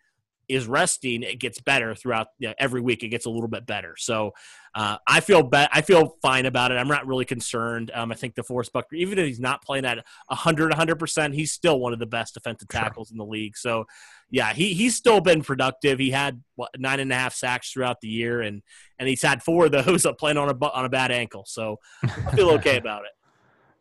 is resting, it gets better throughout you know, every week. It gets a little bit better. So uh, I feel be- I feel fine about it. I'm not really concerned. Um, I think DeForest Buckner, even if he's not playing at 100, 100 percent, he's still one of the best defensive Sure. tackles in the league. So yeah, he he's still been productive. He had what, nine and a half sacks throughout the year, and and he's had four of those up playing on a on a bad ankle. So I feel okay about it.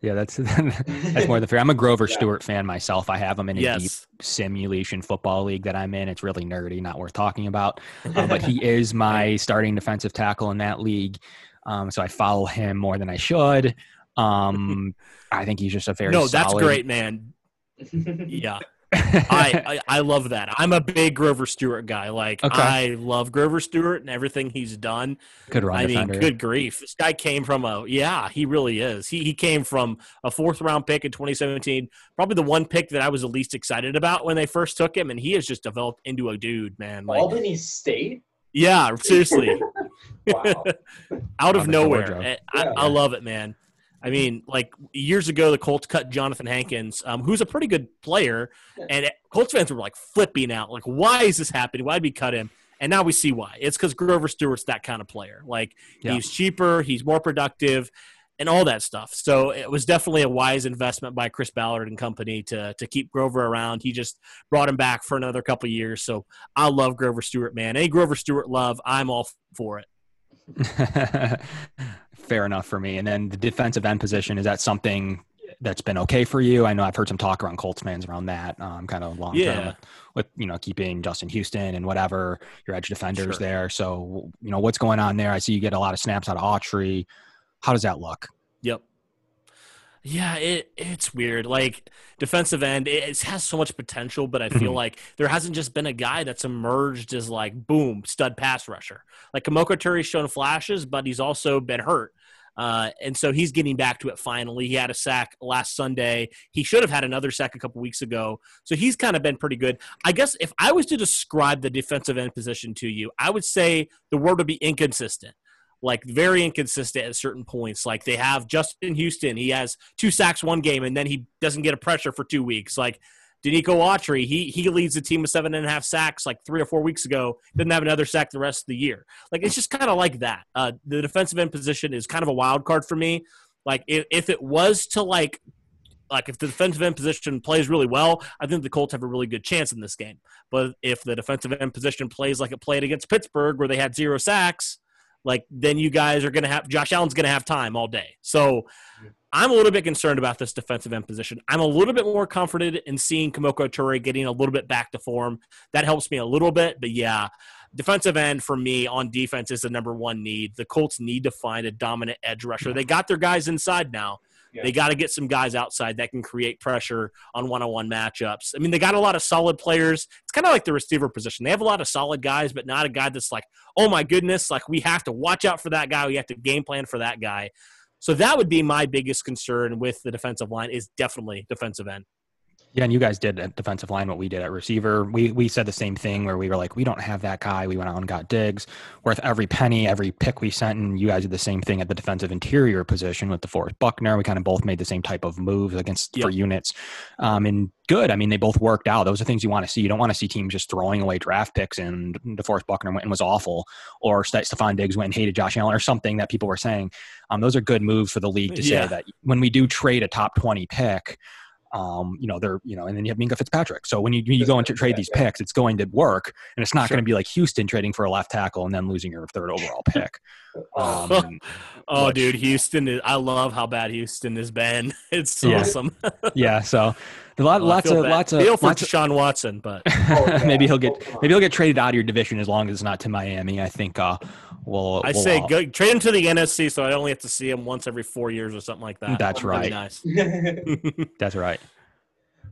Yeah that's that's more than fair i'm a grover Yeah. stewart fan myself i have him in a deep simulation football league that i'm in it's really nerdy not worth talking about uh, but he is my starting defensive tackle in that league. Um, so I follow him more than I should. Um, I think he's just a very no, that's great, man. Yeah. I, I I love that. I'm a big Grover Stewart guy. Like Okay. I love Grover Stewart and everything he's done. good run I mean, good grief. This guy came from a yeah, he really is. He he came from a fourth round pick in 2017, probably the one pick that I was the least excited about when they first took him, and he has just developed into a dude, man. Like Albany State. yeah, seriously, out of nowhere. Georgia. Eh, I, I, I love it, man. I mean, like years ago, the Colts cut Jonathan Hankins, um, who's a pretty good player, and Colts fans were like flipping out, like, "Why is this happening? Why did we cut him?" And now we see why. It's because Grover Stewart's that kind of player. Like Yeah. he's cheaper, he's more productive, and all that stuff. So it was definitely a wise investment by Chris Ballard and company to to keep Grover around. He just brought him back for another couple of years. So I love Grover Stewart, man. Any Grover Stewart love, I'm all for it. Fair enough for me. And then the defensive end position is that something that's been okay for you? I know I've heard some talk around Colts fans around that, um, kind of long term Yeah. with, with you know keeping Justin Houston and whatever your edge defenders Sure. there. So you know what's going on there? I see you get a lot of snaps out of Autry. How does that look? Yep. Yeah, it it's weird. Like defensive end, it, it has so much potential, but I feel Mhm. like there hasn't just been a guy that's emerged as like boom stud pass rusher. Like Kemoko Turay's shown flashes, but he's also been hurt. Uh, and so he's getting back to it finally. He had a sack last Sunday. He should have had another sack a couple weeks ago. So he's kind of been pretty good. I guess if I was to describe the defensive end position to you, I would say the word would be inconsistent like very inconsistent at certain points. Like they have Justin Houston, he has two sacks one game, and then he doesn't get a pressure for two weeks. Like Denico Autry, he he leads the team with seven and a half sacks like three or four weeks ago. Didn't have another sack the rest of the year. Like it's just kind of like that. Uh, the defensive end position is kind of a wild card for me. Like if, if it was to like like if the defensive end position plays really well, I think the Colts have a really good chance in this game. But if the defensive end position plays like it played against Pittsburgh, where they had zero sacks, like then you guys are going to have Josh Allen's going to have time all day. So I'm a little bit concerned about this defensive end position. I'm a little bit more comforted in seeing Kemoko Turay getting a little bit back to form. That helps me a little bit, but yeah, defensive end for me on defense is the number one need. The Colts need to find a dominant edge rusher. They got their guys inside now. Yeah. They got to get some guys outside that can create pressure on one-on-one matchups. I mean, they got a lot of solid players. It's kind of like the receiver position. They have a lot of solid guys, but not a guy that's like, oh my goodness, like we have to watch out for that guy. We have to game plan for that guy. So that would be my biggest concern with the defensive line is definitely defensive end. Yeah, and you guys did at defensive line what we did at receiver. We we said the same thing where we were like, we don't have that guy. We went out and got Diggs. Worth every penny, every pick we sent, and you guys did the same thing at the defensive interior position with the DeForest Buckner. We kind of both made the same type of moves against yep. for units. Um, and good. I mean, they both worked out. Those are things you want to see. You don't want to see teams just throwing away draft picks and DeForest Buckner went and was awful, or Stefon Diggs went and hated Josh Allen, or something that people were saying. Um, those are good moves for the league to yeah. say that when we do trade a top twenty pick um, you know, they're, you know, and then you have Minkah Fitzpatrick. So when you, you go and trade these picks, it's going to work. And it's not sure. going to be like Houston trading for a left tackle and then losing your third overall pick. Um, oh, which, dude, Houston is, I love how bad Houston has been. It's yeah. awesome. yeah. So lot, lots of, bad. lots of, Feel for lots Sean Watson, but oh, yeah. maybe he'll get, maybe he'll get traded out of your division as long as it's not to Miami. I think, uh, we'll, I we'll, say go, trade him to the NFC so I only have to see him once every four years or something like that. That's right. nice. That's right.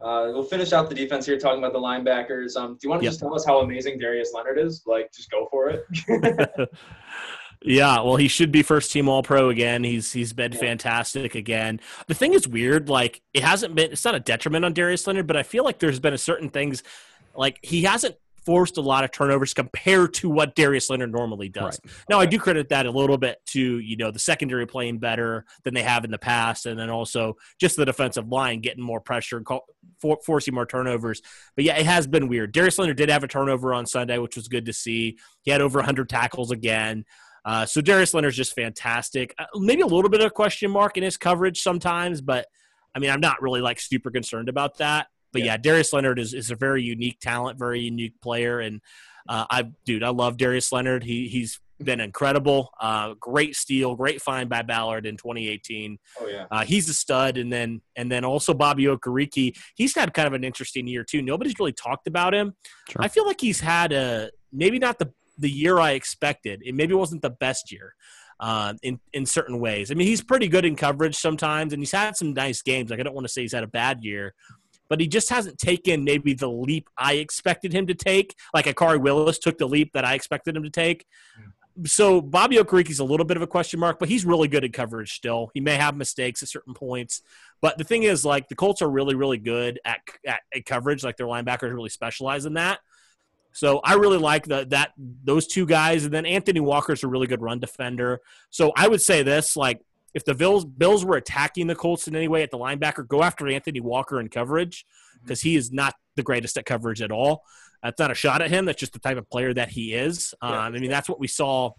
Uh, we'll finish out the defense here, talking about the linebackers. Um, do you want to yep. just tell us how amazing Darius Leonard is? Like, just go for it. Yeah, well, he should be first team All Pro again. He's he's been yeah. fantastic again. The thing is weird. Like, it hasn't been. It's not a detriment on Darius Leonard, but I feel like there's been a certain things. Like he hasn't forced a lot of turnovers compared to what Darius Leonard normally does. Right. Now, okay. I do credit that a little bit to you know the secondary playing better than they have in the past, and then also just the defensive line getting more pressure, for, forcing more turnovers. But yeah, it has been weird. Darius Leonard did have a turnover on Sunday, which was good to see. He had over 100 tackles again. Uh, so Darius Leonard's just fantastic. Uh, maybe a little bit of a question mark in his coverage sometimes, but I mean, I'm not really like super concerned about that. But yeah, yeah Darius Leonard is, is a very unique talent, very unique player, and uh, I dude, I love Darius Leonard. He he's been incredible. Uh, great steal, great find by Ballard in 2018. Oh yeah, uh, he's a stud. And then and then also Bobby Okereke. He's had kind of an interesting year too. Nobody's really talked about him. Sure. I feel like he's had a maybe not the the year I expected. It maybe wasn't the best year. Uh, in in certain ways, I mean, he's pretty good in coverage sometimes, and he's had some nice games. Like I don't want to say he's had a bad year, but he just hasn't taken maybe the leap I expected him to take. Like Khari Willis took the leap that I expected him to take. So Bobby Okereke's a little bit of a question mark, but he's really good at coverage still. He may have mistakes at certain points, but the thing is, like the Colts are really, really good at, at, at coverage. Like their linebackers really specialize in that. So I really like the, that those two guys, and then Anthony Walker's a really good run defender. So I would say this: like if the Bills Bills were attacking the Colts in any way at the linebacker, go after Anthony Walker in coverage because he is not the greatest at coverage at all. That's not a shot at him. That's just the type of player that he is. Um, I mean, that's what we saw.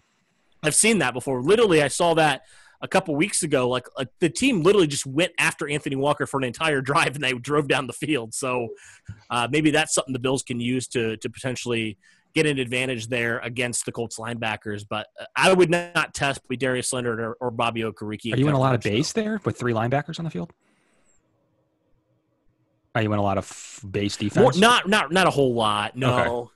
I've seen that before. Literally, I saw that a couple weeks ago. Like uh, the team literally just went after Anthony Walker for an entire drive, and they drove down the field. So uh, maybe that's something the Bills can use to to potentially get an advantage there against the Colts linebackers. But I would not test with Darius Leonard or, or Bobby Okereke. Are you in a lot of base there with three linebackers on the field? Are you in a lot of base defense? More, not not not a whole lot. No. Okay.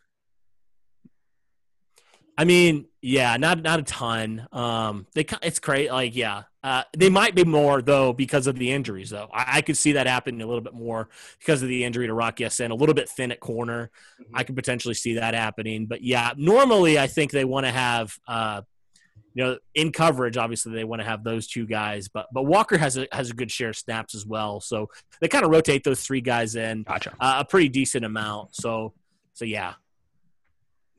I mean, yeah, not not a ton. Um, they it's great. Like, yeah, uh, they might be more though because of the injuries. Though I, I, could see that happening a little bit more because of the injury to Rock Ya-Sin, a little bit thin at corner. Mm-hmm. I could potentially see that happening. But yeah, normally I think they want to have, uh, you know, in coverage. Obviously, they want to have those two guys. But but Walker has a has a good share of snaps as well. So they kind of rotate those three guys in gotcha. uh, a pretty decent amount. So so yeah,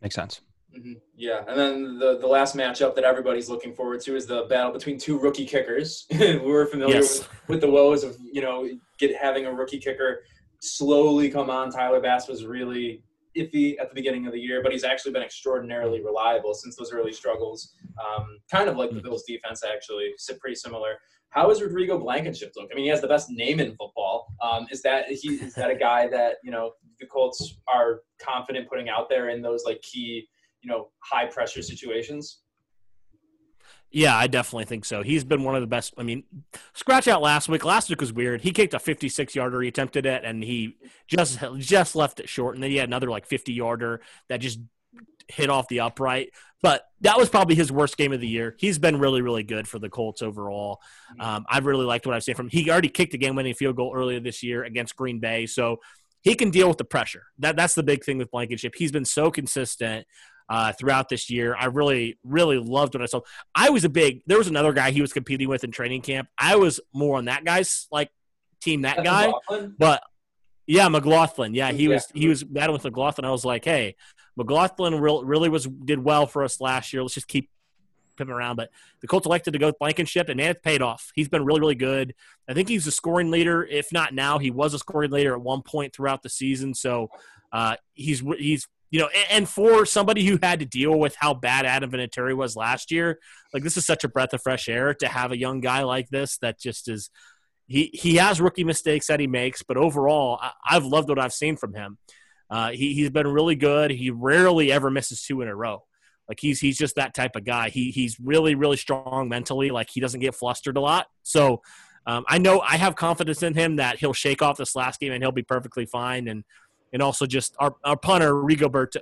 makes sense. Mm-hmm. Yeah, and then the the last matchup that everybody's looking forward to is the battle between two rookie kickers. We're familiar yes. with, with, the woes of you know get having a rookie kicker slowly come on. Tyler Bass was really iffy at the beginning of the year, but he's actually been extraordinarily reliable since those early struggles. Um, kind of like the mm. Bills' defense, actually, sit pretty similar. how is Rodrigo Blankenship look? I mean, he has the best name in football. Um, is that he is that a guy that you know the Colts are confident putting out there in those like key you know high pressure situations? Yeah, I definitely think so. He's been one of the best. I mean, scratch out last week. Last week was weird. He kicked a 56 yarder. He attempted it, and he just just left it short. And then he had another like 50 yarder that just hit off the upright. But that was probably his worst game of the year. He's been really, really good for the Colts overall. Um, I've really liked what I've seen from him. He already kicked a game-winning field goal earlier this year against Green Bay, so he can deal with the pressure. That that's the big thing with Blankenship. He's been so consistent uh, throughout this year. I really, really loved what I saw. I was a big. There was another guy he was competing with in training camp. I was more on that guy's like team. That guy, but yeah, McLaughlin. Yeah, he yeah. was he was battling with McLaughlin. I was like, hey, McLaughlin really was did well for us last year. Let's just keep him around. But the Colts elected to go with Blankenship, and it's paid off. He's been really, really good. I think he's a scoring leader. If not now, he was a scoring leader at one point throughout the season. So uh, he's he's you know, and for somebody who had to deal with how bad Adam Vinatieri was last year, like this is such a breath of fresh air to have a young guy like this that just is. He he has rookie mistakes that he makes, but overall, I, I've loved what I've seen from him. Uh, he he's been really good. He rarely ever misses two in a row. Like he's he's just that type of guy. He he's really really strong mentally. Like he doesn't get flustered a lot. So um, I know I have confidence in him that he'll shake off this last game and he'll be perfectly fine. And and also just our, our punter Rigoberto.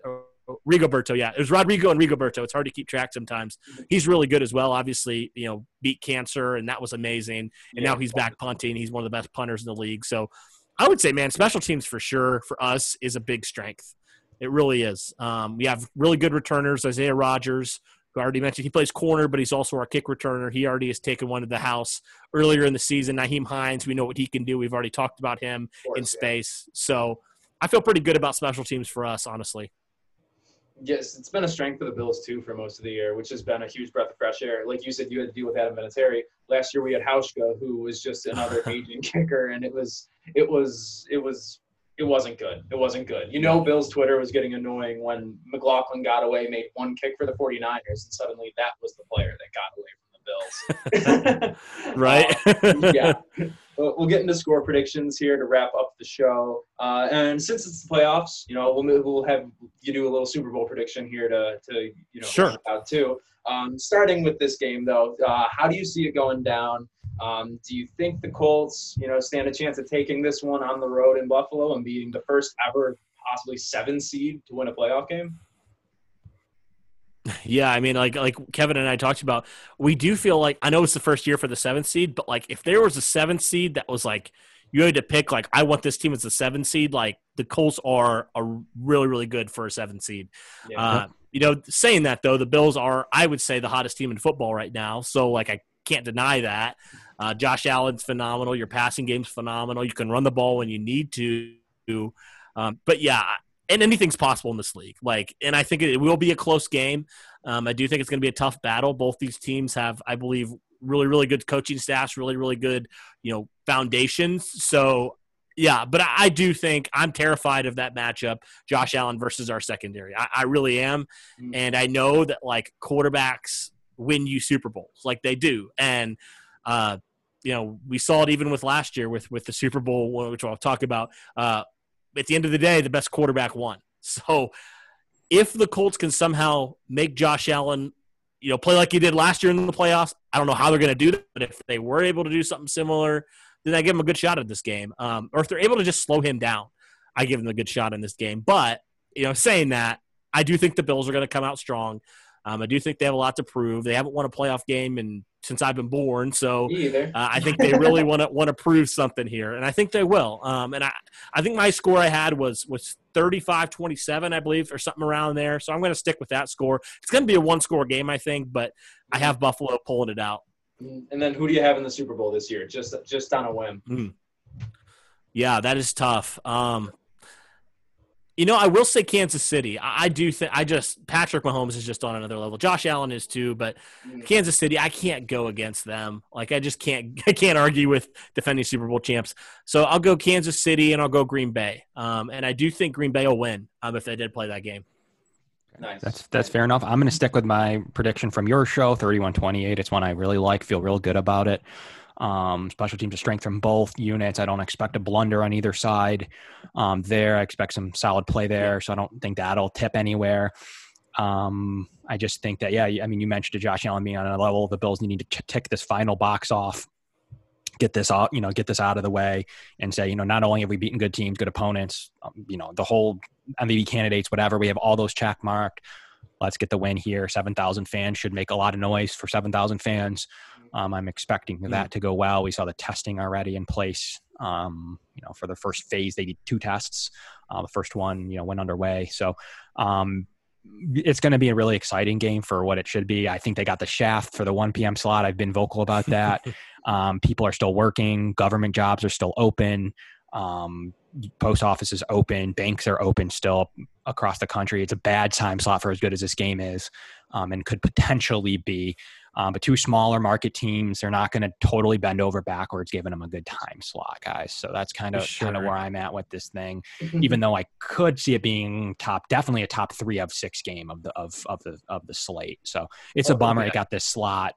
Rigoberto, yeah, it was Rodrigo and Rigoberto. It's hard to keep track sometimes. He's really good as well. Obviously, you know, beat cancer, and that was amazing. And now he's back punting. He's one of the best punters in the league. So I would say, man, special teams for sure for us is a big strength. It really is. Um, we have really good returners. Isaiah Rodgers, who I already mentioned, he plays corner, but he's also our kick returner. He already has taken one to the house earlier in the season. Nyheim Hines, we know what he can do. We've already talked about him course, in space. Yeah. So I feel pretty good about special teams for us, honestly. Yes, it's been a strength for the Bills too for most of the year, which has been a huge breath of fresh air. Like you said, you had to deal with Adam Vinatieri. Last year we had Hauschka, who was just another aging kicker, and it was it was it was it wasn't good. It wasn't good. You know, Bill's Twitter was getting annoying when McLaughlin got away, made one kick for the 49ers, and suddenly that was the player that got away from the Bills. right. um, yeah. We'll get into score predictions here to wrap up the show. Uh, and since it's the playoffs, you know, we'll, we'll have you do a little Super Bowl prediction here to, to you know, sure. out too. Um, starting with this game, though, uh, how do you see it going down? Um, do you think the Colts, you know, stand a chance of taking this one on the road in Buffalo and being the first ever possibly seven seed to win a playoff game? Yeah, I mean, like like Kevin and I talked about, we do feel like I know it's the first year for the seventh seed, but like if there was a seventh seed that was like you had to pick, like I want this team as a seventh seed, like the Colts are a really really good for a seventh seed. Yeah. Uh, you know, saying that though, the Bills are I would say the hottest team in football right now. So like I can't deny that. Uh, Josh Allen's phenomenal. Your passing game's phenomenal. You can run the ball when you need to. Um, but yeah, and anything's possible in this league. Like, and I think it will be a close game. Um, I do think it's going to be a tough battle. Both these teams have, I believe, really, really good coaching staffs, really, really good, you know, foundations. So, yeah, but I, I do think I'm terrified of that matchup, Josh Allen versus our secondary. I, I really am, mm-hmm. and I know that like quarterbacks win you Super Bowls, like they do, and uh, you know, we saw it even with last year with with the Super Bowl, which I'll talk about. Uh, at the end of the day, the best quarterback won. So if the Colts can somehow make Josh Allen, you know, play like he did last year in the playoffs, I don't know how they're going to do that. But if they were able to do something similar, then I give them a good shot at this game. Um, or if they're able to just slow him down, I give them a good shot in this game. But you know, saying that, I do think the Bills are going to come out strong. Um, I do think they have a lot to prove. They haven't won a playoff game in since I've been born. So uh, I think they really want to want to prove something here, and I think they will. Um, and I, I think my score I had was was 35-27, I believe, or something around there. So I'm going to stick with that score. It's going to be a one score game, I think, but I have Buffalo pulling it out. And then who do you have in the Super Bowl this year? Just just on a whim. Mm. Yeah, that is tough. Um, you know, I will say Kansas City. I, I do think I just Patrick Mahomes is just on another level. Josh Allen is too, but mm. Kansas City, I can't go against them. Like I just can't I can't argue with defending Super Bowl champs. So I'll go Kansas City and I'll go Green Bay. Um, and I do think Green Bay will win um, if they did play that game. Nice. That's that's fair enough. I'm going to stick with my prediction from your show, 31-28. It's one I really like. Feel real good about it. Um, special teams of strength from both units. I don't expect a blunder on either side. Um, there, I expect some solid play there, so I don't think that'll tip anywhere. Um, I just think that, yeah, I mean, you mentioned to Josh Allen being on a level. The Bills need to tick this final box off, get this out, you know, get this out of the way, and say, you know, not only have we beaten good teams, good opponents, um, you know, the whole MVP candidates, whatever, we have all those check marked. Let's get the win here. Seven thousand fans should make a lot of noise for seven thousand fans. Um, I'm expecting mm-hmm. that to go well. We saw the testing already in place. Um, you know, for the first phase, they did two tests. Uh, the first one, you know, went underway. So um, it's going to be a really exciting game for what it should be. I think they got the shaft for the 1 p.m. slot. I've been vocal about that. um, people are still working. Government jobs are still open. Um, post office is open. Banks are open still across the country. It's a bad time slot for as good as this game is, um, and could potentially be. Um, but two smaller market teams, they're not going to totally bend over backwards, giving them a good time slot, guys. So that's kind of sure. kind of where I'm at with this thing. Even though I could see it being top, definitely a top three of six game of the of of the of the slate. So it's oh, a bummer. Okay. It got this slot.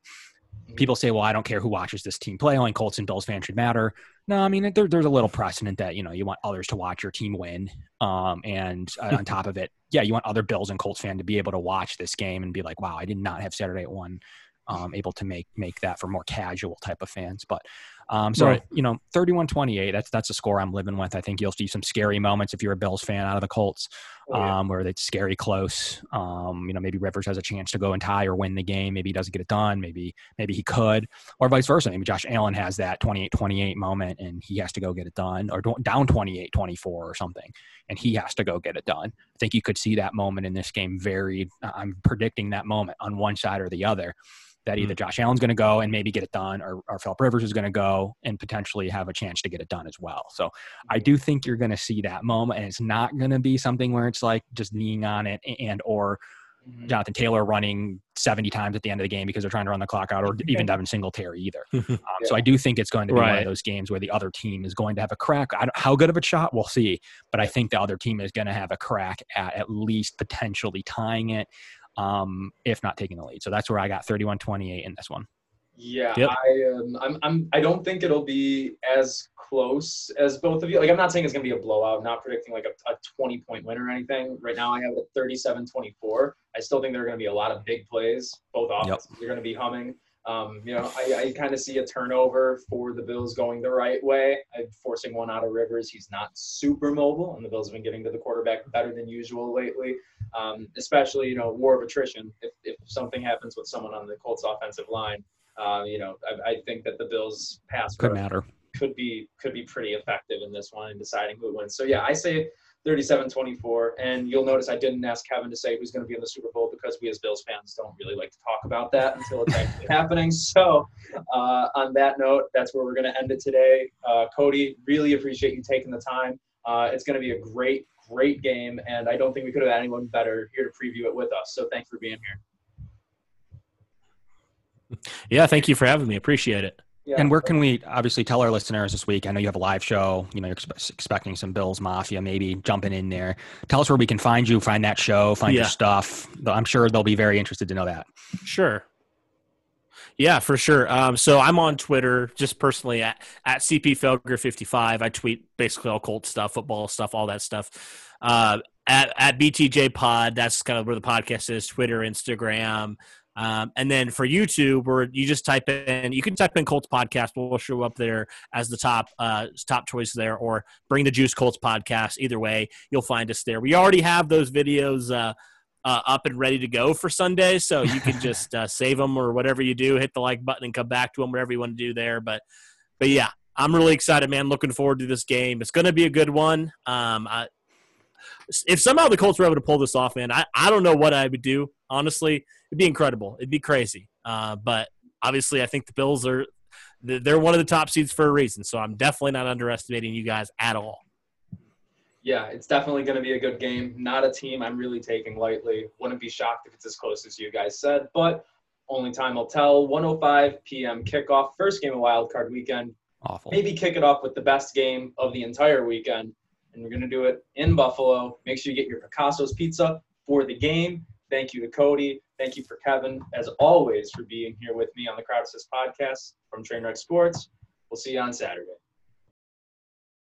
People say, "Well, I don't care who watches this team play. Only Colts and Bills fans should matter." No, I mean there, there's a little precedent that you know you want others to watch your team win, um, and uh, on top of it, yeah, you want other Bills and Colts fan to be able to watch this game and be like, "Wow, I did not have Saturday at one." Um, able to make make that for more casual type of fans. But um, so right. you know, 31-28, that's that's a score I'm living with. I think you'll see some scary moments if you're a Bills fan out of the Colts, oh, yeah. um, where it's scary close. Um, you know, maybe Rivers has a chance to go and tie or win the game. Maybe he doesn't get it done. Maybe maybe he could, or vice versa. Maybe Josh Allen has that 28-28 moment and he has to go get it done, or down 28-24 or something, and he has to go get it done. I think you could see that moment in this game varied. I'm predicting that moment on one side or the other that either mm. Josh Allen's going to go and maybe get it done, or, or Philip Rivers is going to go and potentially have a chance to get it done as well. So I do think you're going to see that moment, and it's not going to be something where it's like just kneeing on it and or mm-hmm. Jonathan Taylor running 70 times at the end of the game because they're trying to run the clock out, or even Devin Singletary either. Um, yeah. So I do think it's going to be right. one of those games where the other team is going to have a crack. how good of a shot we'll see, but I think the other team is going to have a crack at at least potentially tying it um, if not taking the lead. So that's where I got 31-28 in this one. Yeah, yep. I um, I'm, I'm I don't think it'll be as close as both of you. Like I'm not saying it's gonna be a blowout. I'm not predicting like a, a 20 point win or anything. Right now I have it at 37-24. I still think there are gonna be a lot of big plays. Both offenses yep. are gonna be humming. Um, you know, I, I kind of see a turnover for the Bills going the right way. I'm forcing one out of Rivers. He's not super mobile, and the Bills have been getting to the quarterback better than usual lately. Um, especially, you know, war of attrition. If, if something happens with someone on the Colts offensive line, uh, you know, I, I, think that the Bills pass could matter could be could be pretty effective in this one in deciding who wins. So yeah, I say 37-24. And you'll notice I didn't ask Kevin to say who's going to be in the Super Bowl because we as Bills fans don't really like to talk about that until it's actually happening. So uh, on that note, that's where we're going to end it today. Uh, Cody, really appreciate you taking the time. Uh, it's going to be a great, great game, and I don't think we could have had anyone better here to preview it with us. So thanks for being here. Yeah, thank you for having me. Appreciate it. Yeah. And where can we obviously tell our listeners this week? I know you have a live show. You know, you're expecting some Bills Mafia maybe jumping in there. Tell us where we can find you, find that show, find yeah. your stuff. I'm sure they'll be very interested to know that. Sure. Yeah, for sure. Um, so I'm on Twitter, just personally at, at CP Felger55. I tweet basically all Colt stuff, football stuff, all that stuff. Uh, at, at BTJ Pod, that's kind of where the podcast is Twitter, Instagram. Um, and then for YouTube, where you just type in, you can type in Colts podcast. We'll show up there as the top uh, top choice there, or bring the Juice Colts podcast. Either way, you'll find us there. We already have those videos uh, uh, up and ready to go for Sunday, so you can just uh, save them or whatever you do. Hit the like button and come back to them, whatever you want to do there. But but yeah, I'm really excited, man. Looking forward to this game. It's going to be a good one. Um, I, if somehow the Colts were able to pull this off, man, I, I don't know what I would do. Honestly, it'd be incredible. It'd be crazy. Uh, but obviously, I think the Bills are they're one of the top seeds for a reason. So I'm definitely not underestimating you guys at all. Yeah, it's definitely going to be a good game. Not a team I'm really taking lightly. Wouldn't be shocked if it's as close as you guys said, but only time will tell. 105 p.m. kickoff, first game of Wild Card Weekend. Awful. Maybe kick it off with the best game of the entire weekend and we're going to do it in Buffalo. Make sure you get your Picasso's pizza for the game. Thank you to Cody. Thank you for Kevin, as always, for being here with me on the Crowd Assist podcast from Trainwreck Sports. We'll see you on Saturday.